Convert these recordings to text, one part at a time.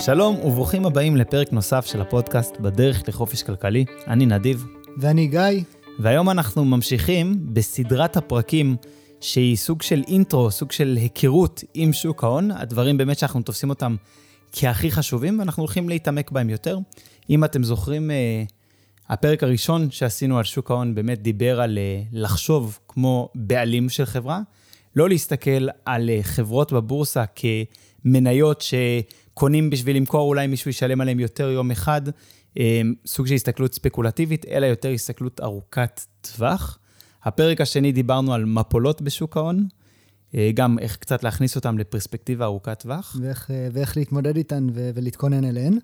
שלום וברוכים הבאים לפרק נוסף של הפודקאסט בדרך לחופש כלכלי. אני נדיב. ואני גיא. והיום אנחנו ממשיכים בסדרת הפרקים שהיא סוג של אינטרו, סוג של היכרות עם שוק ההון, הדברים באמת שאנחנו תופסים אותם כהכי חשובים, ואנחנו הולכים להתעמק בהם יותר. אם אתם זוכרים, אה, הפרק הראשון שעשינו על שוק ההון באמת דיבר על אה, לחשוב כמו בעלים של חברה, לא להסתכל על אה, חברות בבורסה כמניות שקונים בשביל למכור, אולי מישהו ישלם עליהם יותר יום אחד, סוג של הסתכלות ספקולטיבית, אלא יותר הסתכלות ארוכת טווח. הפרק השני דיברנו על מפולות בשוק ההון, גם איך קצת להכניס אותם לפרספקטיבה ארוכת טווח. ואיך, ואיך להתמודד איתן ולהתכונן אליהן.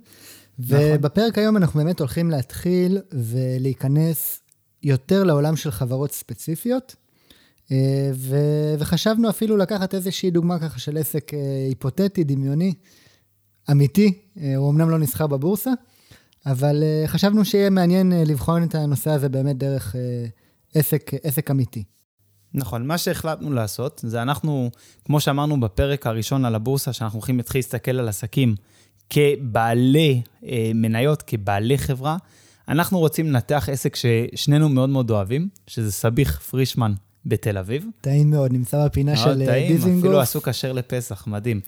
נכון. ובפרק היום אנחנו באמת הולכים להתחיל ולהיכנס יותר לעולם של חברות ספציפיות, אה, ו- וחשבנו אפילו לקחת איזושהי דוגמה ככה של עסק אה, היפותטי, דמיוני, אמיתי, אה, הוא אמנם לא נסחר בבורסה, אבל חשבנו שיהיה מעניין לבחון את הנושא הזה באמת דרך עסק, עסק אמיתי. נכון, מה שהחלטנו לעשות, זה אנחנו, כמו שאמרנו בפרק הראשון על הבורסה, שאנחנו הולכים להתחיל להסתכל על עסקים כבעלי אה, מניות, כבעלי חברה, אנחנו רוצים לנתח עסק ששנינו מאוד מאוד אוהבים, שזה סביח פרישמן בתל אביב. טעים מאוד, נמצא בפינה של דיזינגוף. טעים, אפילו עשו כשר לפסח, מדהים.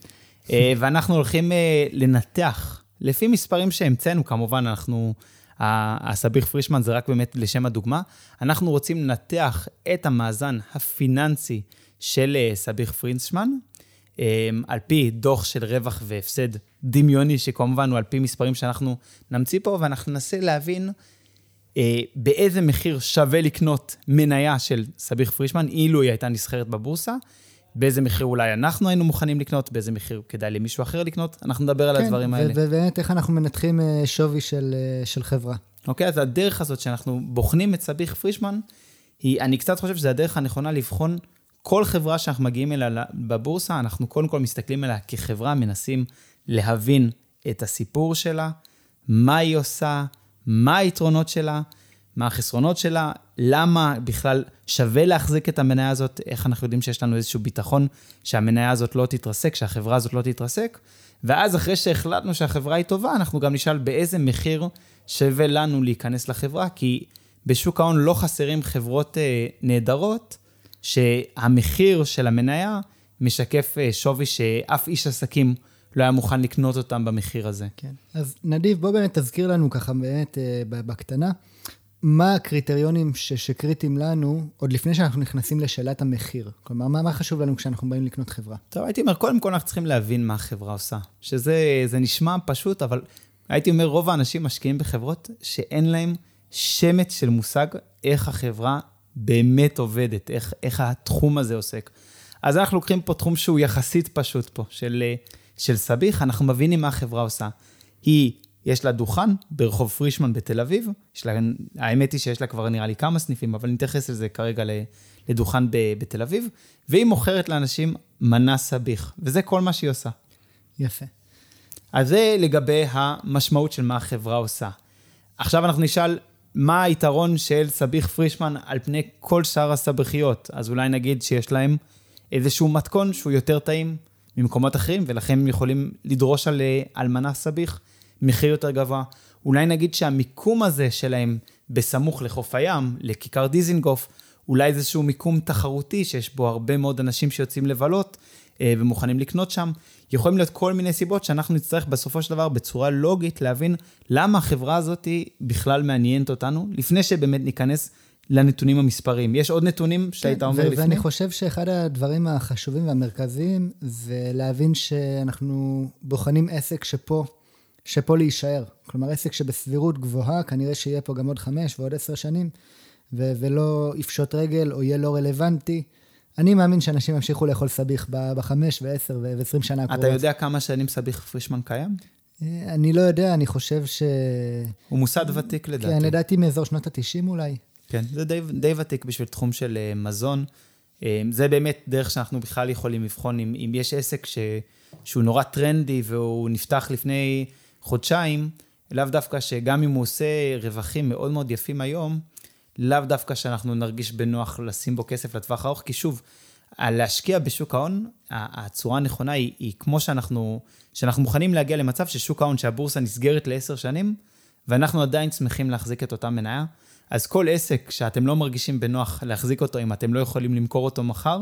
אה, ואנחנו הולכים אה, לנתח, לפי מספרים שהמצאנו, כמובן, אנחנו... הסביח פרישמן זה רק באמת לשם הדוגמה. אנחנו רוצים לנתח את המאזן הפיננסי של סביח פרישמן, על פי דוח של רווח והפסד דמיוני, שכמובן הוא על פי מספרים שאנחנו נמציא פה, ואנחנו ננסה להבין אה, באיזה מחיר שווה לקנות מניה של סביח פרישמן, אילו היא הייתה נסחרת בבורסה, באיזה מחיר אולי אנחנו היינו מוכנים לקנות, באיזה מחיר כדאי למישהו אחר לקנות, אנחנו נדבר על כן, הדברים האלה. כן, ובאמת איך אנחנו מנתחים אה, שווי של, אה, של חברה. אוקיי, אז הדרך הזאת שאנחנו בוחנים את סביח פרישמן, היא, אני קצת חושב שזו הדרך הנכונה לבחון כל חברה שאנחנו מגיעים אליה בבורסה, אנחנו קודם כל מסתכלים עליה כחברה, מנסים להבין את הסיפור שלה, מה היא עושה, מה היתרונות שלה, מה החסרונות שלה, למה בכלל שווה להחזיק את המניה הזאת, איך אנחנו יודעים שיש לנו איזשהו ביטחון שהמניה הזאת לא תתרסק, שהחברה הזאת לא תתרסק, ואז אחרי שהחלטנו שהחברה היא טובה, אנחנו גם נשאל באיזה מחיר שווה לנו להיכנס לחברה, כי בשוק ההון לא חסרים חברות אה, נהדרות, שהמחיר של המניה משקף אה, שווי שאף איש עסקים לא היה מוכן לקנות אותם במחיר הזה. כן. אז נדיב, בוא באמת תזכיר לנו ככה באמת אה, בקטנה, מה הקריטריונים ש- שקריטיים לנו, עוד לפני שאנחנו נכנסים לשאלת המחיר? כלומר, מה, מה חשוב לנו כשאנחנו באים לקנות חברה? טוב, הייתי אומר, קודם כל אנחנו צריכים להבין מה החברה עושה. שזה נשמע פשוט, אבל הייתי אומר, רוב האנשים משקיעים בחברות שאין להם שמץ של מושג איך החברה באמת עובדת, איך, איך התחום הזה עוסק. אז אנחנו לוקחים פה תחום שהוא יחסית פשוט פה, של, של סביח, אנחנו מבינים מה החברה עושה. היא, יש לה דוכן ברחוב פרישמן בתל אביב, לה, האמת היא שיש לה כבר נראה לי כמה סניפים, אבל נתייחס לזה כרגע לדוכן בתל אביב, והיא מוכרת לאנשים מנה סביח, וזה כל מה שהיא עושה. יפה. אז זה לגבי המשמעות של מה החברה עושה. עכשיו אנחנו נשאל, מה היתרון של סביח פרישמן על פני כל שאר הסבכיות? אז אולי נגיד שיש להם איזשהו מתכון שהוא יותר טעים ממקומות אחרים, ולכן הם יכולים לדרוש על, אה, על מנה סביח מחיר יותר גבוה. אולי נגיד שהמיקום הזה שלהם בסמוך לחוף הים, לכיכר דיזינגוף, אולי איזשהו מיקום תחרותי שיש בו הרבה מאוד אנשים שיוצאים לבלות אה, ומוכנים לקנות שם. יכולים להיות כל מיני סיבות שאנחנו נצטרך בסופו של דבר בצורה לוגית להבין למה החברה הזאת בכלל מעניינת אותנו, לפני שבאמת ניכנס לנתונים המספריים. יש עוד נתונים שהיית כן, אומר ו- לפני? ואני חושב שאחד הדברים החשובים והמרכזיים זה להבין שאנחנו בוחנים עסק שפה, שפה להישאר. כלומר, עסק שבסבירות גבוהה, כנראה שיהיה פה גם עוד חמש ועוד עשר שנים, ו- ולא יפשוט רגל או יהיה לא רלוונטי. אני מאמין שאנשים ימשיכו לאכול סביח בחמש ועשר ועשרים שנה הקרובות. אתה יודע כמה שנים סביח פרישמן קיים? אה, אני לא יודע, אני חושב ש... הוא מוסד ותיק לדעתי. כן, לדעתי מאזור שנות ה-90 אולי. כן, זה די, די ותיק בשביל תחום של uh, מזון. Uh, זה באמת דרך שאנחנו בכלל יכולים לבחון אם, אם יש עסק ש, שהוא נורא טרנדי והוא נפתח לפני חודשיים, לאו דווקא שגם אם הוא עושה רווחים מאוד מאוד יפים היום, לאו דווקא שאנחנו נרגיש בנוח לשים בו כסף לטווח הארוך, כי שוב, להשקיע בשוק ההון, הצורה הנכונה היא, היא כמו שאנחנו, שאנחנו מוכנים להגיע למצב ששוק ההון, שהבורסה נסגרת לעשר שנים, ואנחנו עדיין שמחים להחזיק את אותה מניה. אז כל עסק שאתם לא מרגישים בנוח להחזיק אותו, אם אתם לא יכולים למכור אותו מחר,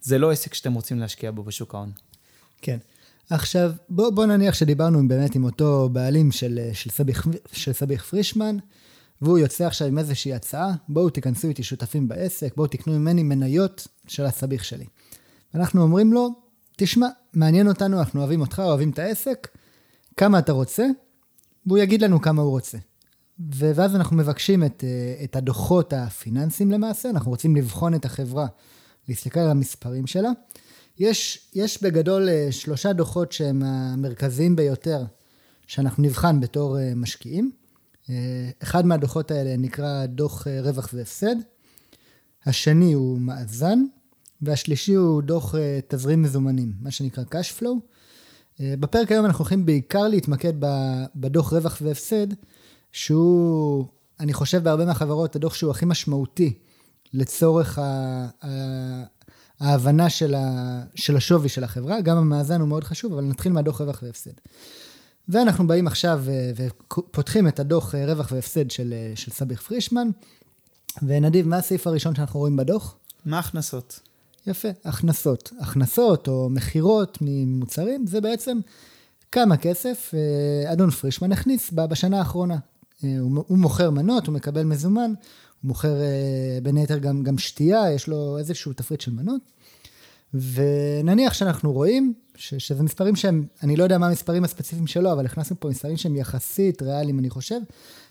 זה לא עסק שאתם רוצים להשקיע בו בשוק ההון. כן. עכשיו, בוא, בוא נניח שדיברנו באמת עם אותו בעלים של, של, סביח, של סביח פרישמן, והוא יוצא עכשיו עם איזושהי הצעה, בואו תיכנסו איתי שותפים בעסק, בואו תקנו ממני מניות של הסביח שלי. אנחנו אומרים לו, תשמע, מעניין אותנו, אנחנו אוהבים אותך, אוהבים את העסק, כמה אתה רוצה, והוא יגיד לנו כמה הוא רוצה. ואז אנחנו מבקשים את, את הדוחות הפיננסיים למעשה, אנחנו רוצים לבחון את החברה, להסתכל על המספרים שלה. יש, יש בגדול אה, שלושה דוחות שהם המרכזיים ביותר שאנחנו נבחן בתור אה, משקיעים. אה, אחד מהדוחות האלה נקרא דוח רווח והפסד, השני הוא מאזן, והשלישי הוא דוח תזרים מזומנים, מה שנקרא cash flow. בפרק היום אנחנו הולכים בעיקר להתמקד בדוח רווח והפסד, שהוא, אני חושב בהרבה מהחברות, הדוח שהוא הכי משמעותי לצורך ההבנה של, ה, של השווי של החברה, גם המאזן הוא מאוד חשוב, אבל נתחיל מהדוח רווח והפסד. ואנחנו באים עכשיו אה, ופותחים את הדוח אה, רווח והפסד של, אה, של סביח פרישמן. ונדיב, מה הסעיף הראשון שאנחנו רואים בדוח? מה ההכנסות? יפה, הכנסות. הכנסות או מכירות ממוצרים, זה בעצם כמה כסף אדון פרישמן הכניס בשנה האחרונה. הוא מוכר מנות, הוא מקבל מזומן, הוא מוכר אה, בין היתר גם, גם שתייה, יש לו איזשהו תפריט של מנות. ונניח שאנחנו רואים ש, שזה מספרים שהם, אני לא יודע מה המספרים הספציפיים שלו, אבל הכנסנו פה מספרים שהם יחסית ריאליים, אני חושב,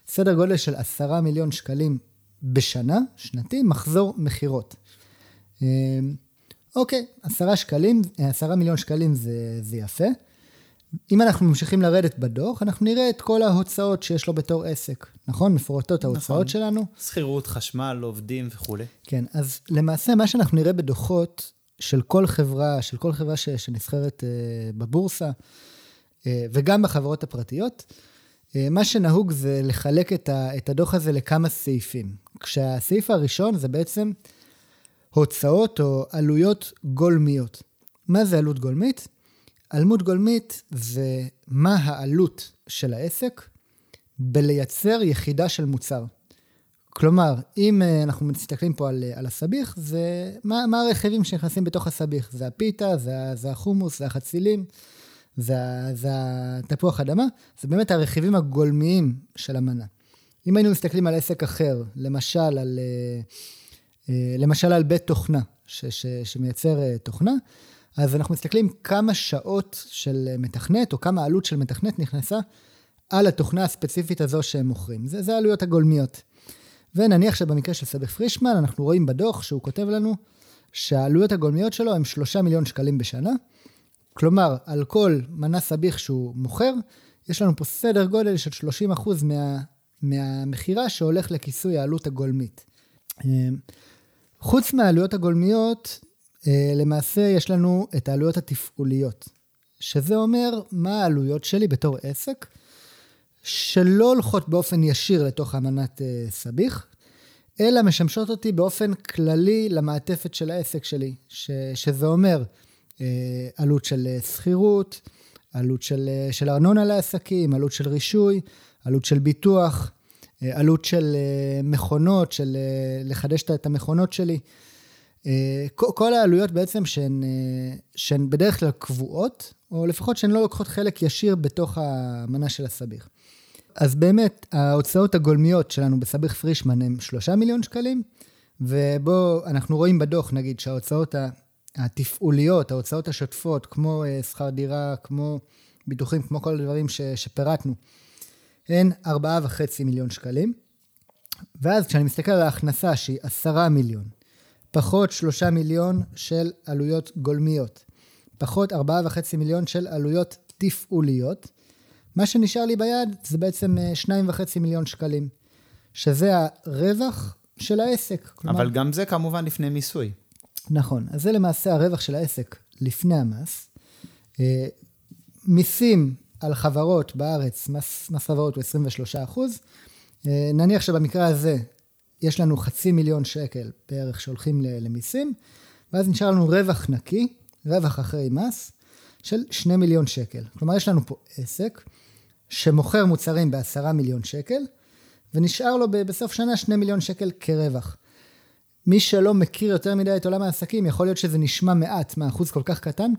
סדר גודל של עשרה מיליון שקלים בשנה, שנתי, מחזור מכירות. אה, אוקיי, עשרה שקלים, אה, עשרה מיליון שקלים זה, זה יפה. אם אנחנו ממשיכים לרדת בדוח, אנחנו נראה את כל ההוצאות שיש לו בתור עסק, נכון? מפורטות ההוצאות נכון. שלנו. שכירות, חשמל, עובדים וכולי. כן, אז למעשה מה שאנחנו נראה בדוחות של כל חברה, של כל חברה ש, שנסחרת uh, בבורסה, uh, וגם בחברות הפרטיות, uh, מה שנהוג זה לחלק את, ה, את הדוח הזה לכמה סעיפים. כשהסעיף הראשון זה בעצם הוצאות או עלויות גולמיות. מה זה עלות גולמית? עלמות גולמית זה מה העלות של העסק בלייצר יחידה של מוצר. כלומר, אם אה, אנחנו מסתכלים פה על, על הסביח, זה מה, מה הרכיבים שנכנסים בתוך הסביח. זה הפיתה, זה, זה החומוס, זה החצילים, זה, זה התפוח אדמה, זה באמת הרכיבים הגולמיים של המנה. אם היינו מסתכלים על עסק אחר, למשל על, אה, אה, למשל על בית תוכנה, ש, ש, שמייצר תוכנה, אז אנחנו מסתכלים כמה שעות של מתכנת, או כמה עלות של מתכנת נכנסה על התוכנה הספציפית הזו שהם מוכרים. זה, זה העלויות הגולמיות. ונניח שבמקרה של סבך פרישמן, אנחנו רואים בדוח שהוא כותב לנו שהעלויות הגולמיות שלו הם 3 מיליון שקלים בשנה. כלומר, על כל מנה סביח שהוא מוכר, יש לנו פה סדר גודל של 30 אחוז מה, מהמכירה שהולך לכיסוי העלות הגולמית. חוץ מהעלויות הגולמיות, למעשה יש לנו את העלויות התפעוליות, שזה אומר מה העלויות שלי בתור עסק, שלא הולכות באופן ישיר לתוך אמנת אה, סביח, אלא משמשות אותי באופן כללי למעטפת של העסק שלי, ש, שזה אומר אה, עלות של שכירות, עלות של, של ארנונה לעסקים, עלות של רישוי, עלות של ביטוח, עלות של מכונות, של לחדש את המכונות שלי. אה, כל העלויות בעצם שהן, אה, שהן בדרך כלל קבועות, או לפחות שהן לא לוקחות חלק ישיר בתוך המנה של הסביח. אז באמת, ההוצאות הגולמיות שלנו בסביח פרישמן הן 3 מיליון שקלים, ובו אנחנו רואים בדוח, נגיד, שההוצאות התפעוליות, ההוצאות השוטפות, כמו אה, שכר דירה, כמו ביטוחים, כמו כל הדברים ש, שפירטנו, הן 4.5 מיליון שקלים. ואז כשאני מסתכל על ההכנסה שהיא 10 מיליון, פחות שלושה מיליון של עלויות גולמיות, פחות ארבעה וחצי מיליון של עלויות תפעוליות. מה שנשאר לי ביד זה בעצם אה, שניים וחצי מיליון שקלים, שזה הרווח של העסק. כלומר, אבל גם זה כמובן לפני מיסוי. נכון, אז זה למעשה הרווח של העסק לפני המס. אה, מיסים על חברות בארץ, מס, מס חברות הוא 23 אחוז. אה, נניח שבמקרה הזה יש לנו חצי מיליון שקל בערך שהולכים למיסים, ואז נשאר לנו רווח נקי, רווח אחרי מס, של 2 מיליון שקל. כלומר, יש לנו פה עסק שמוכר מוצרים ב-10 מיליון שקל, ונשאר לו בסוף שנה 2 מיליון שקל כרווח. מי שלא מכיר יותר מדי את עולם העסקים, יכול להיות שזה נשמע מעט מהאחוז כל כך קטן,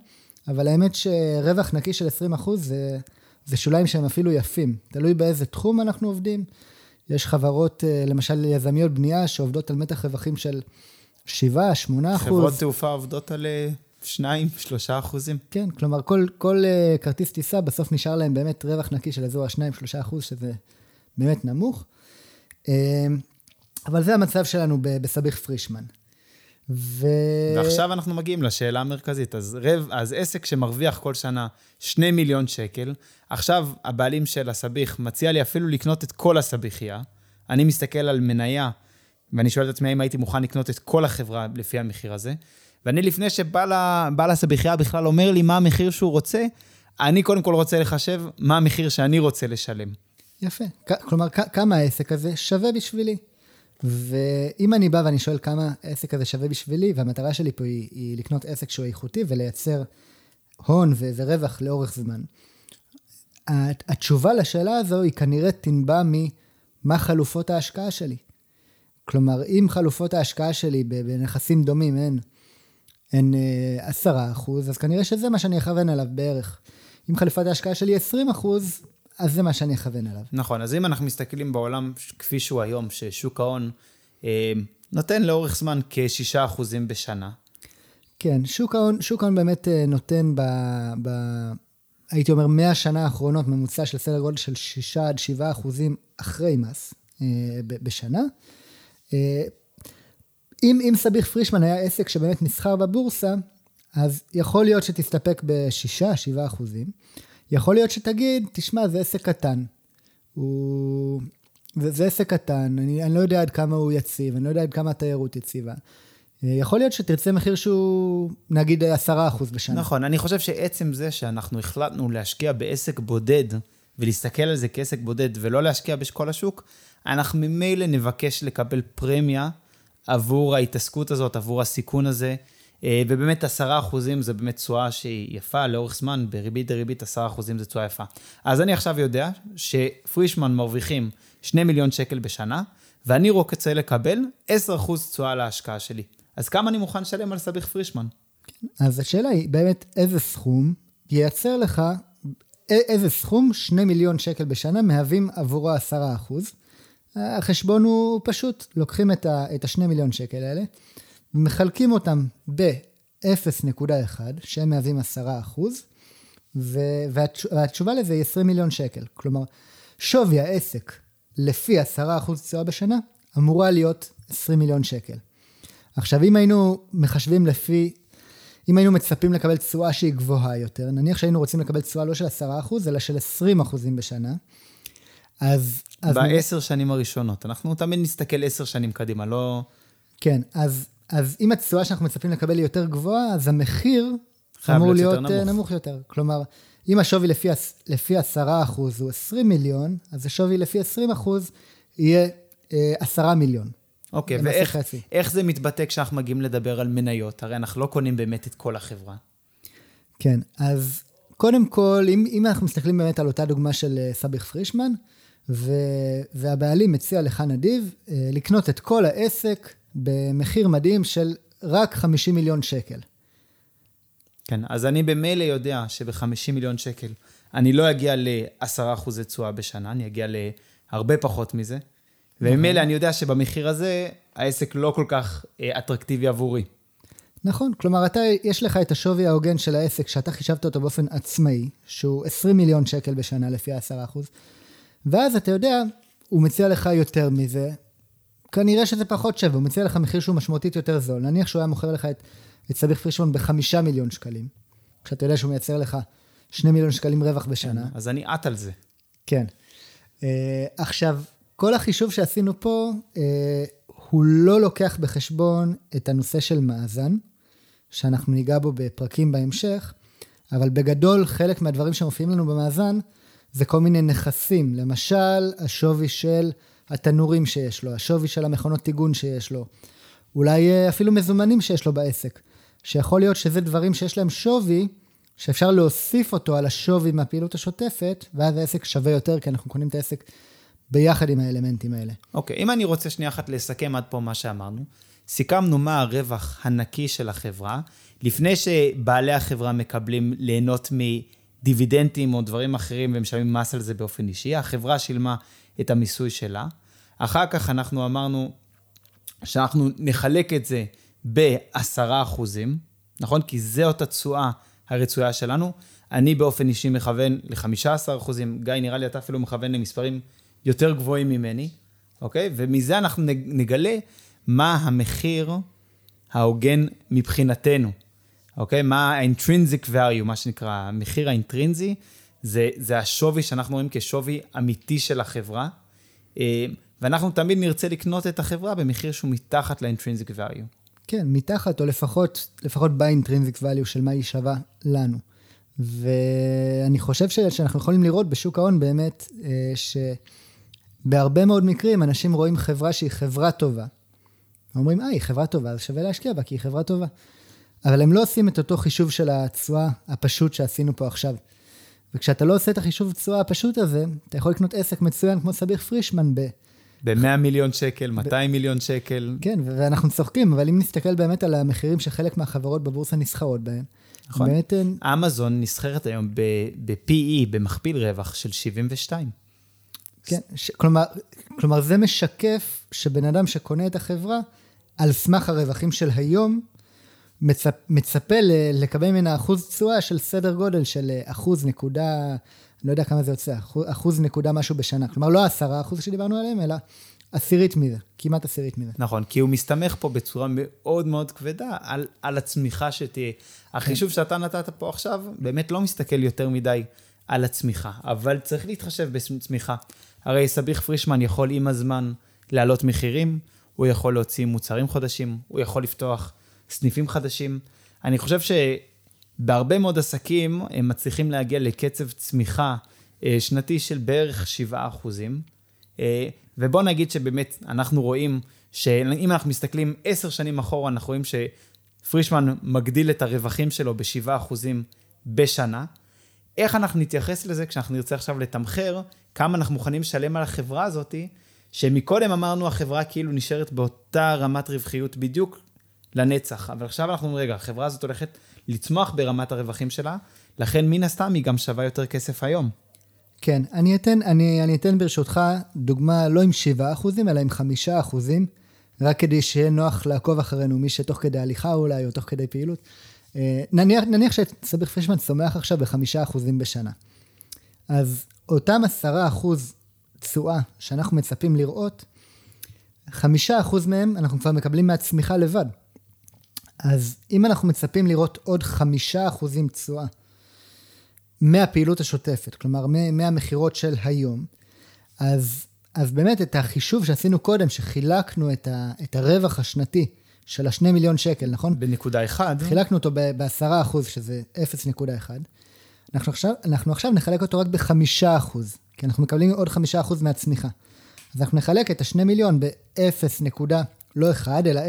אבל האמת שרווח נקי של 20 אחוז זה, זה שוליים שהם אפילו יפים. תלוי באיזה תחום אנחנו עובדים. יש חברות, אה, למשל יזמיות בנייה, שעובדות על מתח רווחים של 7, 8 אחוז. חברות תעופה עובדות על 2, אה, 3 אחוזים. כן, כלומר, כל, כל אה, כרטיס טיסה, בסוף נשאר להם באמת רווח נקי של אזור ה-2, 3 אחוז, שזה באמת נמוך. אבל זה המצב שלנו בסביח פרישמן. ו... ועכשיו אנחנו מגיעים לשאלה המרכזית. אז, רב, אז עסק שמרוויח כל שנה 2 מיליון שקל, עכשיו הבעלים של הסביח מציע לי אפילו לקנות את כל הסביחייה. אני מסתכל על מניה, ואני שואל את עצמי האם הייתי מוכן לקנות את כל החברה לפי המחיר הזה. ואני, לפני שבעל הסביחייה בכלל אומר לי מה המחיר שהוא רוצה, אני קודם כל רוצה לחשב מה המחיר שאני רוצה לשלם. יפה. כלומר, כמה העסק הזה שווה בשבילי. ואם אני בא ואני שואל כמה העסק הזה שווה בשבילי, והמטרה שלי פה היא, היא לקנות עסק שהוא איכותי ולייצר הון ורווח לאורך זמן, התשובה לשאלה הזו היא כנראה תנבע ממה חלופות ההשקעה שלי. כלומר, אם חלופות ההשקעה שלי בנכסים דומים הן אה, עשרה אחוז, אז כנראה שזה מה שאני אכוון אליו בערך. אם חלופת ההשקעה שלי 20 אחוז, אז זה מה שאני אכוון אליו. נכון, אז אם אנחנו מסתכלים בעולם כפי שהוא היום, ששוק ההון אה, נותן לאורך זמן כ-6% בשנה. כן, שוק ההון, שוק ההון באמת אה, נותן ב, ב... הייתי אומר, 100 שנה האחרונות, ממוצע של סדר גודל של 6 עד 7 אחוזים אחרי מס אה, בשנה. אה, אם, אם סביח פרישמן היה עסק שבאמת נסחר בבורסה, אז יכול להיות שתסתפק ב-6-7 אחוזים. יכול להיות שתגיד, תשמע, זה עסק קטן. הוא... זה עסק קטן, אני, אני לא יודע עד כמה הוא יציב, אני לא יודע עד כמה התיירות יציבה. אה, יכול להיות שתרצה מחיר שהוא נגיד עשרה אחוז בשנה. נכון, אני חושב שעצם זה שאנחנו החלטנו להשקיע בעסק בודד, ולהסתכל על זה כעסק בודד, ולא להשקיע בכל השוק, אנחנו ממילא נבקש לקבל פרמיה עבור ההתעסקות הזאת, עבור הסיכון הזה. אה, ובאמת עשרה אחוזים זה באמת תשואה שהיא יפה לאורך זמן, בריבית דריבית עשרה אחוזים זה תשואה יפה. אז אני עכשיו יודע שפרישמן מרוויחים שני מיליון שקל בשנה, ואני רוצה לקבל עשר אחוז תשואה להשקעה שלי. אז כמה אני מוכן לשלם על סביח פרישמן? אז השאלה היא באמת איזה סכום ייצר לך, איזה סכום שני מיליון שקל בשנה מהווים עבורו עשרה אחוז. החשבון הוא פשוט, לוקחים את השני מיליון שקל האלה. מחלקים אותם ב-0.1, שהם מהווים 10 אחוז, והתשובה לזה היא 20 מיליון שקל. כלומר, שווי העסק לפי 10 אחוז תשואה בשנה אמורה להיות 20 מיליון שקל. עכשיו, אם היינו מחשבים לפי, אם היינו מצפים לקבל תשואה שהיא גבוהה יותר, נניח שהיינו רוצים לקבל תשואה לא של 10 אחוז, אלא של 20 אחוזים בשנה, אז... בעשר אז... שנים הראשונות. אנחנו תמיד נסתכל עשר שנים קדימה, לא... כן, אז אז אם התשואה שאנחנו מצפים לקבל היא יותר גבוהה, אז המחיר אמור להיות, להיות נמוך. נמוך יותר. כלומר, אם השווי לפי, לפי 10% הוא 20 מיליון, אז השווי לפי 20% יהיה אה, 10 מיליון. אוקיי, ואיך זה מתבטא כשאנחנו מגיעים לדבר על מניות? הרי אנחנו לא קונים באמת את כל החברה. כן, אז קודם כל, אם, אם אנחנו מסתכלים באמת על אותה דוגמה של אה, סביח פרישמן, ו, והבעלים מציע לך נדיב אה, לקנות את כל העסק במחיר מדהים של רק 50 מיליון שקל. כן, אז אני במילא יודע שב-50 מיליון שקל אני לא אגיע ל-10% תשואה בשנה, אני אגיע להרבה פחות מזה. וממילא נכון. אני יודע שבמחיר הזה העסק לא כל כך אה, אטרקטיבי עבורי. נכון, כלומר, אתה, יש לך את השווי ההוגן של העסק שאתה חישבת אותו באופן עצמאי, שהוא 20 מיליון שקל בשנה לפי ה-10%, ואז אתה יודע, הוא מציע לך יותר מזה, כנראה שזה פחות שווה, הוא מציע לך מחיר שהוא משמעותית יותר זול. נניח שהוא היה מוכר לך את, את סביח פרישמן בחמישה מיליון שקלים, כשאתה יודע שהוא מייצר לך שני מיליון שקלים רווח בשנה. אז אני עט על זה. כן. Uh, עכשיו, כל החישוב שעשינו פה, uh, הוא לא לוקח בחשבון את הנושא של מאזן, שאנחנו ניגע בו בפרקים בהמשך, אבל בגדול, חלק מהדברים שמופיעים לנו במאזן, זה כל מיני נכסים. למשל, השווי של התנורים שיש לו, השווי של המכונות טיגון שיש לו, אולי אה, אפילו מזומנים שיש לו בעסק. שיכול להיות שזה דברים שיש להם שווי, שאפשר להוסיף אותו על השווי מהפעילות השוטפת, ואז העסק שווה יותר, כי אנחנו קונים את העסק ביחד עם האלמנטים האלה. אוקיי, okay, אם אני רוצה שנייה אחת לסכם עד פה מה שאמרנו, סיכמנו מה הרווח הנקי של החברה, לפני שבעלי החברה מקבלים ליהנות מדיבידנדים או דברים אחרים ומשלמים מס על זה באופן אישי, החברה שילמה את המיסוי שלה. אחר כך אנחנו אמרנו שאנחנו נחלק את זה ב-10 אחוזים, נכון? כי זאת התשואה הרצויה שלנו. אני באופן אישי מכוון ל-15 אחוזים, גיא, נראה לי אתה אפילו מכוון למספרים יותר גבוהים ממני, אוקיי? ומזה אנחנו נגלה מה המחיר ההוגן מבחינתנו, אוקיי? מה ה-intrinsic value, מה שנקרא, המחיר האינטרינזי, זה, זה השווי שאנחנו רואים כשווי אמיתי של החברה, אה, ואנחנו תמיד נרצה לקנות את החברה במחיר שהוא מתחת ל-intrinsic value. כן, מתחת, או לפחות, לפחות ב-intrinsic value של מה היא שווה לנו. ואני חושב שאנחנו יכולים לראות בשוק ההון באמת, אה, שבהרבה מאוד מקרים אנשים רואים חברה שהיא חברה טובה. אומרים, אה, היא חברה טובה, אז שווה להשקיע בה, כי היא חברה טובה. אבל הם לא עושים את אותו חישוב של התשואה הפשוט שעשינו פה עכשיו. וכשאתה לא עושה את החישוב תשואה הפשוט הזה, אתה יכול לקנות עסק מצוין כמו סביר פרישמן ב... ב-100 מיליון שקל, 200 ב... מיליון שקל. כן, ואנחנו צוחקים, אבל אם נסתכל באמת על המחירים שחלק מהחברות בבורסה נסחרות בהם, נכון. באמת... אמזון נסחרת היום ב-PE, במכפיל רווח של 72. כן, ש... כלומר, כלומר, זה משקף שבן אדם שקונה את החברה, על סמך הרווחים של היום, מצפ, מצפה לקבל ממנה אחוז תשואה של סדר גודל של אחוז נקודה, אני לא יודע כמה זה יוצא, אחוז, נקודה משהו בשנה. כלומר, לא עשרה אחוז שדיברנו עליהם, אלא עשירית מזה, כמעט עשירית מזה. נכון, כי הוא מסתמך פה בצורה מאוד מאוד כבדה על, על הצמיחה שתהיה. החישוב כן. שאתה נתת פה עכשיו, באמת לא מסתכל יותר מדי על הצמיחה, אבל צריך להתחשב בצמיחה. הרי סביח פרישמן יכול עם הזמן להעלות מחירים, הוא יכול להוציא מוצרים חדשים, הוא יכול לפתוח סניפים חדשים. אני חושב שבהרבה מאוד עסקים הם מצליחים להגיע לקצב צמיחה אה, שנתי של בערך 7 אחוזים. אה, ובוא נגיד שבאמת אנחנו רואים שאם אנחנו מסתכלים עשר שנים אחורה, אנחנו רואים שפרישמן מגדיל את הרווחים שלו ב-7 אחוזים בשנה. איך אנחנו נתייחס לזה כשאנחנו נרצה עכשיו לתמחר כמה אנחנו מוכנים לשלם על החברה הזאתי, שמקודם אמרנו החברה כאילו נשארת באותה רמת רווחיות בדיוק לנצח, אבל עכשיו אנחנו אומרים, רגע, החברה הזאת הולכת לצמוח ברמת הרווחים שלה, לכן מן הסתם היא גם שווה יותר כסף היום. כן, אני אתן, אני, אני אתן ברשותך דוגמה לא עם 7 אחוזים, אלא עם 5 אחוזים, רק כדי שיהיה נוח לעקוב אחרינו, מי שתוך כדי הליכה אולי, או תוך כדי פעילות. אה, נניח, נניח שסביר פרישמן צומח עכשיו בחמישה אחוזים בשנה. אז אותם עשרה אחוז תשואה שאנחנו מצפים לראות, חמישה אחוז מהם אנחנו כבר מקבלים מהצמיחה לבד. אז אם אנחנו מצפים לראות עוד חמישה אחוזים תשואה מהפעילות השוטפת, כלומר מהמכירות של היום, אז, אז באמת את החישוב שעשינו קודם, שחילקנו את, ה, את הרווח השנתי של השני מיליון שקל, נכון? בנקודה אחד. חילקנו אותו בעשרה אחוז, שזה 0.1. אנחנו עכשיו, אנחנו עכשיו נחלק אותו רק בחמישה אחוז, כי אנחנו מקבלים עוד חמישה אחוז מהצמיחה. אז אנחנו נחלק את השני מיליון ב-0. לא 1, אלא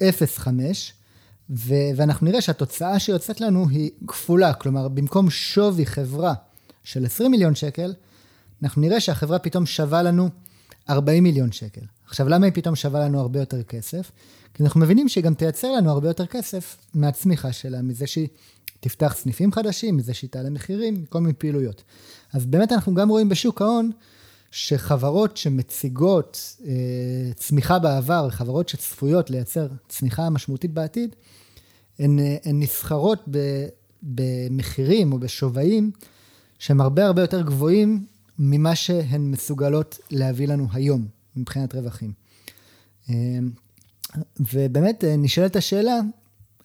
0.05, ו- ואנחנו נראה שהתוצאה שיוצאת לנו היא כפולה, כלומר, במקום שווי חברה של 20 מיליון שקל, אנחנו נראה שהחברה פתאום שווה לנו 40 מיליון שקל. עכשיו, למה היא פתאום שווה לנו הרבה יותר כסף? כי אנחנו מבינים שהיא גם תייצר לנו הרבה יותר כסף מהצמיחה שלה, מזה שהיא תפתח סניפים חדשים, מזה שהיא תעלה מחירים, כל מיני פעילויות. אז באמת אנחנו גם רואים בשוק ההון שחברות שמציגות אה, צמיחה בעבר, חברות שצפויות לייצר צמיחה משמעותית בעתיד, הן, אה, הן נסחרות ב, במחירים או בשווים שהם הרבה הרבה יותר גבוהים ממה שהן מסוגלות להביא לנו היום מבחינת רווחים. אה, ובאמת אה, נשאלת השאלה,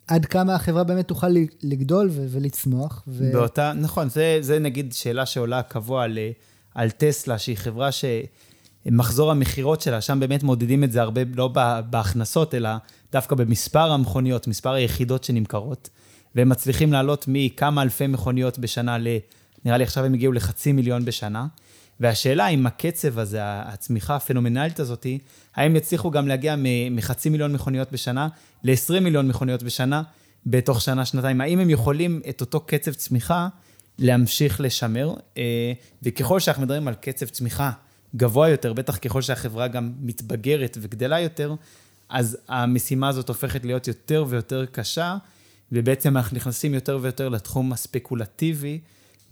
עד כמה החברה באמת תוכל לגדול ולצמוח. ו... באותה, נכון, זה, זה נגיד שאלה שעולה קבוע על, על טסלה, שהיא חברה שמחזור המכירות שלה, שם באמת מודדים את זה הרבה, לא בהכנסות, אלא דווקא במספר המכוניות, מספר היחידות שנמכרות, והם מצליחים לעלות מכמה אלפי מכוניות בשנה ל... נראה לי עכשיו הם הגיעו לחצי מיליון בשנה. והשאלה אם הקצב הזה, הצמיחה הפנומנלית הזאת, האם יצליחו גם להגיע מחצי מיליון מכוניות בשנה ל-20 מיליון מכוניות בשנה בתוך שנה-שנתיים? האם הם יכולים את אותו קצב צמיחה להמשיך לשמר? אה, וככל שאנחנו מדברים על קצב צמיחה גבוה יותר, בטח ככל שהחברה גם מתבגרת וגדלה יותר, אז המשימה הזאת הופכת להיות יותר ויותר קשה, ובעצם אנחנו נכנסים יותר ויותר לתחום הספקולטיבי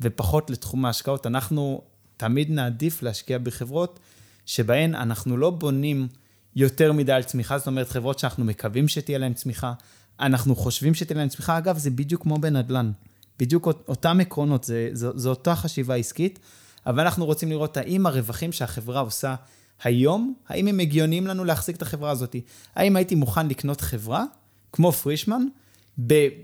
ופחות לתחום ההשקעות. אנחנו תמיד נעדיף להשקיע בחברות שבהן אנחנו לא בונים יותר מדי על צמיחה, זאת אומרת, חברות שאנחנו מקווים שתהיה להן צמיחה, אנחנו חושבים שתהיה להן צמיחה. אגב, זה בדיוק כמו בנדל"ן. בדיוק אותם עקרונות, זה, זו, זו אותה חשיבה עסקית, אבל אנחנו רוצים לראות האם הרווחים שהחברה עושה היום, האם הם הגיוניים לנו להחזיק את החברה הזאת. האם הייתי מוכן לקנות חברה, כמו פרישמן,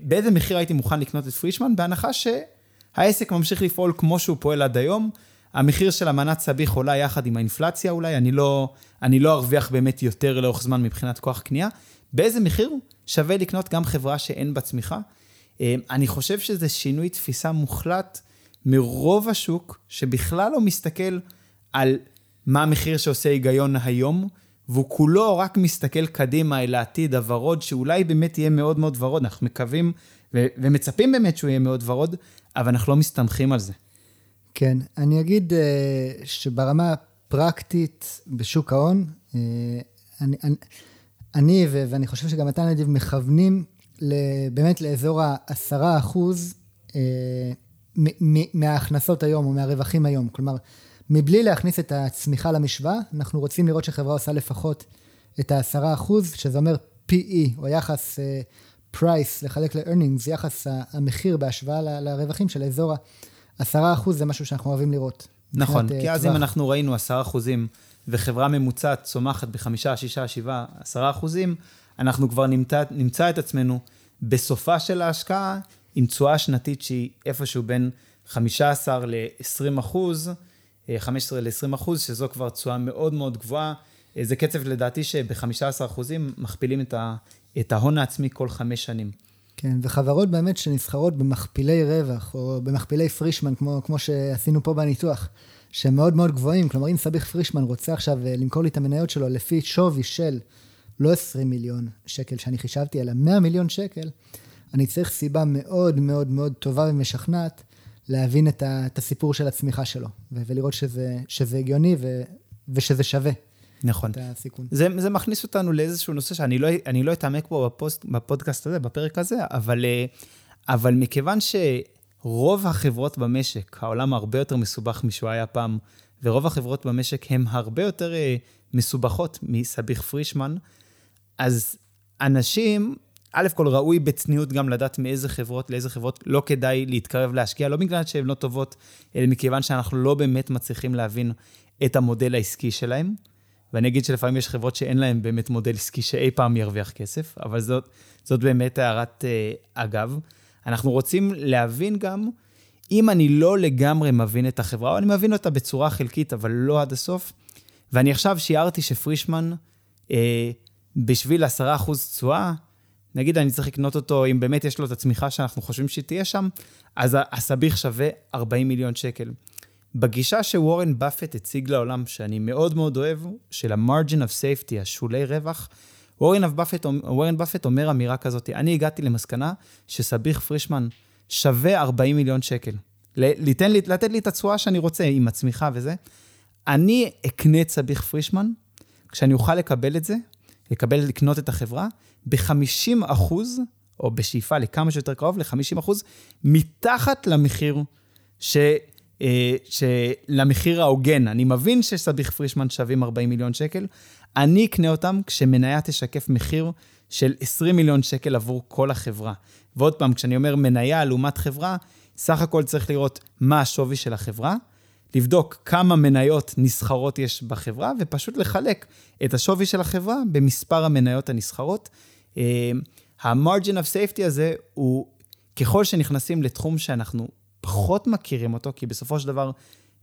באיזה מחיר הייתי מוכן לקנות את פרישמן, בהנחה שהעסק ממשיך לפעול כמו שהוא פועל עד היום, המחיר של המנת סביח עולה יחד עם האינפלציה אולי, אני לא, אני לא ארוויח באמת יותר לאורך זמן מבחינת כוח קנייה. באיזה מחיר שווה לקנות גם חברה שאין בה צמיחה? אה, אני חושב שזה שינוי תפיסה מוחלט מרוב השוק, שבכלל לא מסתכל על מה המחיר שעושה היגיון היום, והוא כולו רק מסתכל קדימה אל העתיד הוורוד, שאולי באמת יהיה מאוד מאוד ורוד. אנחנו מקווים ו- ומצפים באמת שהוא יהיה מאוד ורוד, אבל אנחנו לא מסתמכים על זה. כן, אני אגיד uh, שברמה הפרקטית בשוק ההון, uh, אני, אני, אני ו- ואני חושב שגם אתה נדיב מכוונים באמת לאזור ה-10 אחוז uh, מההכנסות היום או מהרווחים היום. כלומר, מבלי להכניס את הצמיחה למשוואה, אנחנו רוצים לראות שחברה עושה לפחות את ה-10 אחוז, שזה אומר PE, או יחס uh, price לחלק ל-earnings, יחס המחיר בהשוואה לרווחים של האזור ה... עשרה אחוז זה משהו שאנחנו אוהבים לראות. נכון, כי אז אם אנחנו ראינו עשרה אחוזים, וחברה ממוצעת צומחת בחמישה, שישה, שבעה, עשרה אחוזים, אנחנו כבר נמצא, נמצא את עצמנו בסופה של ההשקעה, עם תשואה שנתית שהיא איפשהו בין 15 ל-20 אחוז, 15 ל-20 אחוז, שזו כבר תשואה מאוד מאוד גבוהה. זה קצב לדעתי שב-15 אחוזים מכפילים את ההון העצמי כל חמש שנים. כן, וחברות באמת שנסחרות במכפילי רווח, או במכפילי פרישמן, כמו, כמו שעשינו פה בניתוח, שהם מאוד מאוד גבוהים. כלומר, אם סביח פרישמן רוצה עכשיו אה, למכור לי את המניות שלו לפי שווי של לא 20 מיליון שקל שאני חישבתי, אלא 100 מיליון שקל, אני צריך סיבה מאוד מאוד מאוד טובה ומשכנעת להבין את, ה, את הסיפור של הצמיחה שלו, ולראות שזה, שזה הגיוני ו, ושזה שווה. נכון. את הסיכון. זה, זה מכניס אותנו לאיזשהו נושא שאני לא, לא אתעמק בו בפוסט, בפודקאסט הזה, בפרק הזה, אבל, אה, אבל מכיוון שרוב החברות במשק, העולם הרבה יותר מסובך משהוא היה פעם, ורוב החברות במשק הן הרבה יותר אה, מסובכות מסביח פרישמן, אז אנשים, א' כל ראוי בצניעות גם לדעת מאיזה חברות לאיזה חברות לא כדאי להתקרב להשקיע, לא בגלל שהן לא טובות, אלא מכיוון שאנחנו לא באמת מצליחים להבין את המודל העסקי שלהם. ואני אגיד שלפעמים יש חברות שאין להן באמת מודל עסקי שאי פעם ירוויח כסף, אבל זאת, זאת באמת הערת uh, אגב. אנחנו רוצים להבין גם, אם אני לא לגמרי מבין את החברה, או אני מבין אותה בצורה חלקית, אבל לא עד הסוף, ואני עכשיו שיערתי שפרישמן, uh, בשביל 10% תשואה, נגיד אני צריך לקנות אותו, אם באמת יש לו את הצמיחה שאנחנו חושבים שתהיה שם, אז הסביח שווה 40 מיליון שקל. בגישה שוורן באפט הציג לעולם, שאני מאוד מאוד אוהב, של ה-margin of safety, השולי רווח, וורן באפט, וורן באפט אומר אמירה כזאת, אני הגעתי למסקנה שסביח פרישמן שווה 40 מיליון שקל. ליתן לי, לתת לי את התשואה שאני רוצה עם הצמיחה וזה. אני אקנה את סביח פרישמן, כשאני אוכל לקבל את זה, לקבל, לקנות את החברה, ב-50 אחוז, או בשאיפה לכמה שיותר קרוב, ל-50 אחוז, מתחת למחיר ש... אה, שלמחיר ההוגן, אני מבין שסביח פרישמן שווים 40 מיליון שקל, אני אקנה אותם כשמניה תשקף מחיר של 20 מיליון שקל עבור כל החברה. ועוד פעם, כשאני אומר מניה לעומת חברה, סך הכל צריך לראות מה השווי של החברה, לבדוק כמה מניות נסחרות יש בחברה, ופשוט לחלק את השווי של החברה במספר המניות הנסחרות. אה, ה-margin of safety הזה הוא, ככל שנכנסים לתחום שאנחנו פחות מכירים אותו, כי בסופו של דבר,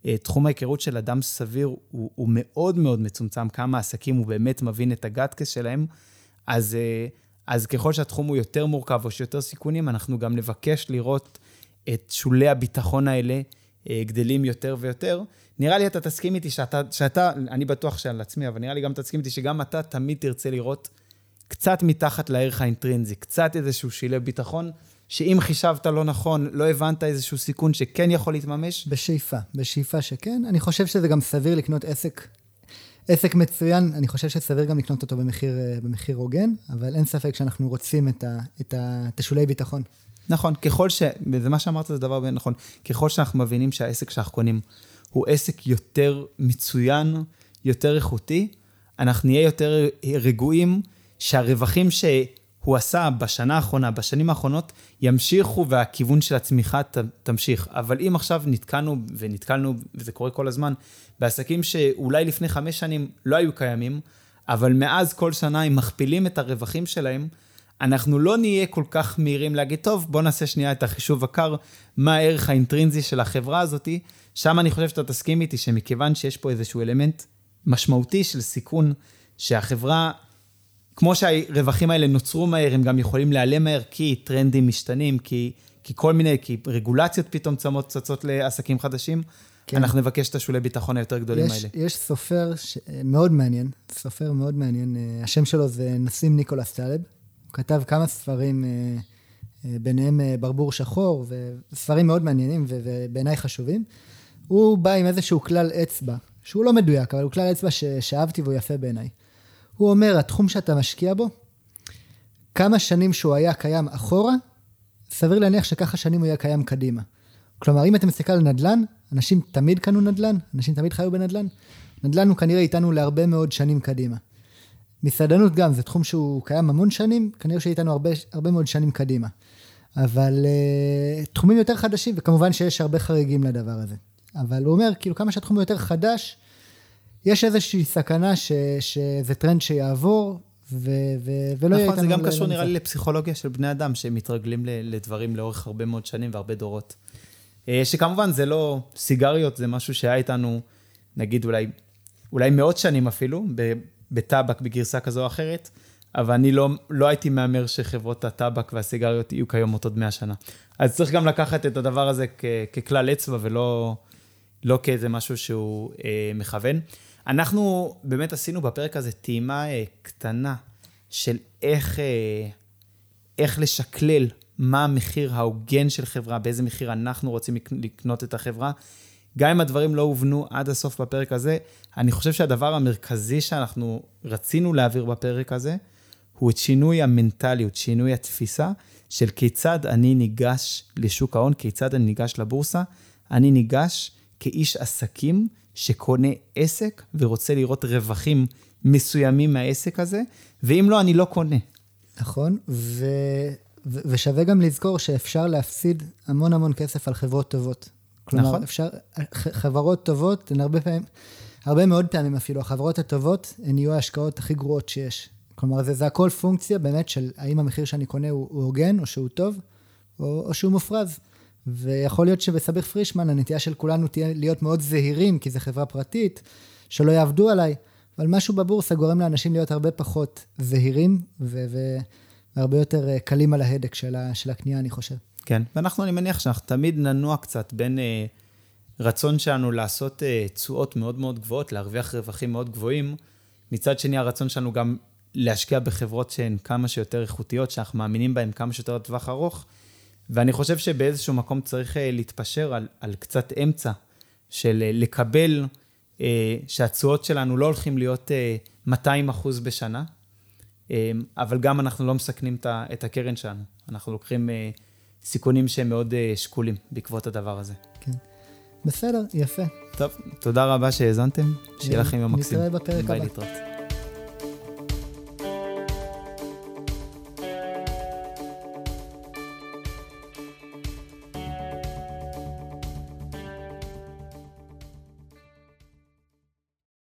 אה, תחום ההיכרות של אדם סביר הוא, הוא מאוד מאוד מצומצם, כמה עסקים הוא באמת מבין את הגאטקס שלהם, אז, אה, אז ככל שהתחום הוא יותר מורכב או שיותר סיכונים, אנחנו גם נבקש לראות את שולי הביטחון האלה גדלים יותר ויותר, נראה לי אתה תסכים איתי שאתה, שאתה, אני בטוח שעל עצמי, אבל נראה לי גם תסכים איתי שגם אתה תמיד תרצה לראות קצת מתחת לערך האינטרינזי, קצת איזשהו שילי ביטחון, שאם חישבת לא נכון, לא הבנת איזשהו סיכון שכן יכול להתממש? בשאיפה, בשאיפה שכן. אני חושב שזה גם סביר לקנות עסק, עסק מצוין, אני חושב שסביר גם לקנות אותו במחיר, אה, במחיר הוגן, אבל אין ספק שאנחנו רוצים את, ה, את, ה, את השולי ביטחון. נכון, ככל ש... וזה מה שאמרת, זה דבר באמת נכון. ככל שאנחנו מבינים שהעסק שאנחנו קונים הוא עסק יותר מצוין, יותר איכותי, אנחנו נהיה יותר רגועים שהרווחים שהוא עשה בשנה האחרונה, בשנים האחרונות, ימשיכו והכיוון של הצמיחה ת, תמשיך. אבל אם עכשיו נתקענו, ונתקלנו, וזה קורה כל הזמן, בעסקים שאולי לפני חמש שנים לא היו קיימים, אבל מאז כל שנה הם מכפילים את הרווחים שלהם, אנחנו לא נהיה כל כך מהירים להגיד, טוב, בוא נעשה שנייה את החישוב הקר, מה הערך האינטרינזי של החברה הזאתי. שם אני חושב שאתה תסכים איתי שמכיוון שיש פה איזשהו אלמנט משמעותי של סיכון, שהחברה כמו שהרווחים האלה נוצרו מהר, הם גם יכולים להיעלם מהר, כי טרנדים משתנים, כי, כי כל מיני, כי רגולציות פתאום צמות צצות לעסקים חדשים. כן. אנחנו נבקש את השולי ביטחון היותר גדולים יש, האלה. יש סופר ש... מאוד מעניין, סופר מאוד מעניין, אה, השם שלו זה נסים ניקולס טלב. הוא כתב כמה ספרים, אה, אה, ביניהם ברבור שחור, וספרים מאוד מעניינים ובעיניי חשובים. הוא בא עם איזשהו כלל אצבע, שהוא לא מדויק, אבל הוא כלל אצבע ש... שאהבתי והוא יפה בעיניי. הוא אומר, התחום שאתה משקיע בו, כמה שנים שהוא היה קיים אחורה, סביר להניח שככה שנים הוא יהיה קיים קדימה. כלומר, אם אתה מסתכל על נדל"ן, אנשים תמיד קנו נדל"ן, אנשים תמיד חיו בנדל"ן, נדל"ן הוא כנראה איתנו להרבה מאוד שנים קדימה. מסעדנות גם, זה תחום שהוא קיים המון שנים, כנראה שאיתנו הרבה, הרבה מאוד שנים קדימה. אבל אה, תחומים יותר חדשים, וכמובן שיש הרבה חריגים לדבר הזה. אבל הוא אומר, כאילו, כמה שהתחום יותר חדש, יש איזושהי סכנה ש, שזה טרנד שיעבור, ו, ו, ולא יהיה נכון, זה גם קשור נראה לי לפסיכולוגיה של בני אדם, שמתרגלים לדברים לאורך הרבה מאוד שנים והרבה דורות. אה, שכמובן זה לא סיגריות, זה משהו שהיה איתנו, נגיד אולי, אולי מאות שנים אפילו, בטבק בגרסה כזו או אחרת, אבל אני לא, לא הייתי מהמר שחברות הטבק והסיגריות יהיו כיום עוד 100 שנה. אז צריך גם לקחת את הדבר הזה כ, ככלל אצבע ולא לא כאיזה משהו שהוא אה, מכוון. אנחנו באמת עשינו בפרק הזה טעימה אה, קטנה של איך, אה, איך לשקלל מה המחיר ההוגן של חברה, באיזה מחיר אנחנו רוצים לקנות את החברה. גם אם הדברים לא הובנו עד הסוף בפרק הזה, אני חושב שהדבר המרכזי שאנחנו רצינו להעביר בפרק הזה, הוא את שינוי המנטליות, שינוי התפיסה של כיצד אני ניגש לשוק ההון, כיצד אני ניגש לבורסה. אני ניגש כאיש עסקים שקונה עסק ורוצה לראות רווחים מסוימים מהעסק הזה, ואם לא, אני לא קונה. נכון, ו... ו... ושווה גם לזכור שאפשר להפסיד המון המון כסף על חברות טובות. כלומר, נכון. אפשר, חברות טובות, הן הרבה פעמים, הרבה מאוד פעמים אפילו, החברות הטובות הן יהיו ההשקעות הכי גרועות שיש. כלומר, זה, זה הכל פונקציה באמת של האם המחיר שאני קונה הוא, הוא הוגן, או שהוא טוב, או, או שהוא מופרז. ויכול להיות שבסביר פרישמן הנטייה של כולנו תהיה להיות מאוד זהירים, כי זו חברה פרטית, שלא יעבדו עליי, אבל משהו בבורסה גורם לאנשים להיות הרבה פחות זהירים, והרבה יותר אה, קלים על ההדק של, ה, של הקנייה, אני חושב. כן, ואנחנו, אני מניח שאנחנו תמיד ננוע קצת בין אה, רצון שלנו לעשות אה, תשואות מאוד מאוד גבוהות, להרוויח רווחים מאוד גבוהים, מצד שני הרצון שלנו גם להשקיע בחברות שהן כמה שיותר איכותיות, שאנחנו מאמינים בהן כמה שיותר לטווח ארוך. ואני חושב שבאיזשהו מקום צריך אה, להתפשר על, על קצת אמצע של אה, לקבל אה, שהתשואות שלנו לא הולכים להיות 200 אחוז בשנה, אבל גם אנחנו לא מסכנים את הקרן שלנו. אנחנו לוקחים סיכונים שהם מאוד שקולים בעקבות הדבר הזה. כן. בסדר, יפה. טוב, תודה רבה שהאזנתם. שיהיה לכם יום מקסים. נתראה בפרק הבא. ביי להתראות.